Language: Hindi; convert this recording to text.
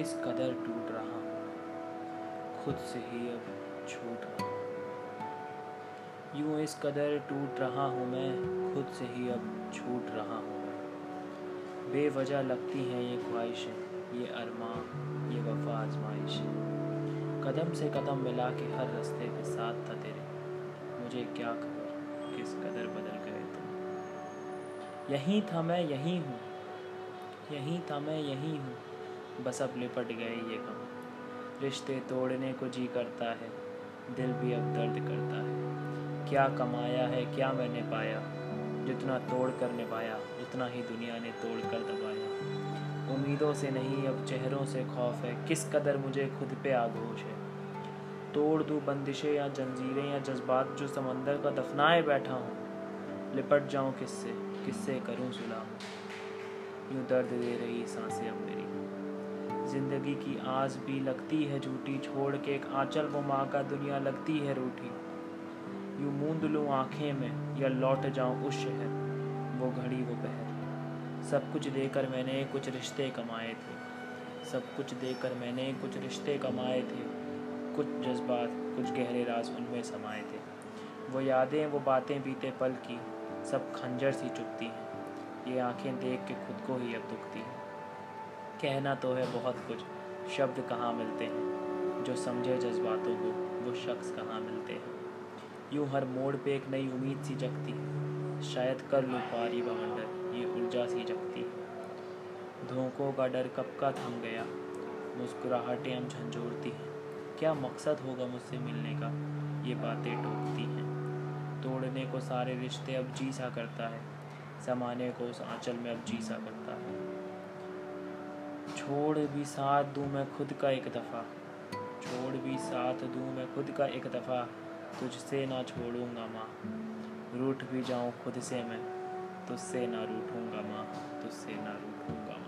इस कदर टूट रहा हूँ। खुद से ही अब छूट रहा यूँ इस कदर टूट रहा हूँ मैं, खुद से ही अब छूट रहा हूँ मैं। बेवजह लगती हैं ये ख्वाहिशें, ये अरमां ये वफा आजमाइशें। कदम से कदम मिला के हर रास्ते पे साथ था तेरे। मुझे क्या खबर? किस कदर बदल गए तुम? यहीं था मैं, यहीं हूँ। यहीं था मैं, यहीं हूँ। बस अब लिपट गए ये गम। रिश्ते तोड़ने को जी करता है, दिल भी अब दर्द करता है। क्या कमाया है, क्या मैंने पाया? जितना तोड़ कर निभाया, उतना ही दुनिया ने तोड़ कर दबाया। उम्मीदों से नहीं, अब चेहरों से खौफ है। किस कदर मुझे खुद पे आगोश है? तोड़ दूँ बंदिशें या जंजीरें या जज्बात जो समंदर का दफनाए बैठा हूँ? लिपट जाऊँ किससे? किससे करूँ सुलाम? यूँ दर्द दे रही साँसें अब मेरी ज़िंदगी की आस भी लगती है झूठी, छोड़ के एक आंचल वो माँ का दुनिया लगती है रूठी। यूँ मूंद लूँ आँखें में, या लौट जाऊँ उस शहर, वो घड़ी, वो पहर। सब कुछ देकर मैंने कुछ रिश्ते कमाए थे। सब कुछ देकर मैंने कुछ रिश्ते कमाए थे। कुछ जज्बात, कुछ गहरे राज उनमें समाए थे। वो यादें, वो बातें बीते पल की, सब खंजर सी चुपती हैं। ये आँखें देख के खुद को ही अब दुखती है। कहना तो है बहुत कुछ। शब्द कहाँ मिलते हैं? जो समझे जज्बातों को, वो शख्स कहाँ मिलते हैं? यूँ हर मोड़ पे एक नई उम्मीद सी जगती है। शायद कर लूँ पारी बवंडर, ये ऊर्जा सी जगती है। धोखों का डर कब का थम गया? मुस्कुराहटें हम झंझोड़ती हैं। क्या मकसद होगा मुझसे मिलने का? ये बातें टोकती हैं। तोड़ने को सारे रिश्ते अब जी सा करता है। ज़माने को उस आंचल में अब जी सा करता है। छोड़ भी साथ दूँ मैं खुद का एक दफ़ा। छोड़ भी साथ दूँ मैं खुद का एक दफ़ा। तुझसे ना छोड़ूँगा माँ। रूठ भी जाऊँ खुद से मैं। तुझसे ना रूठूँगा माँ। तुझसे ना रूठूँगा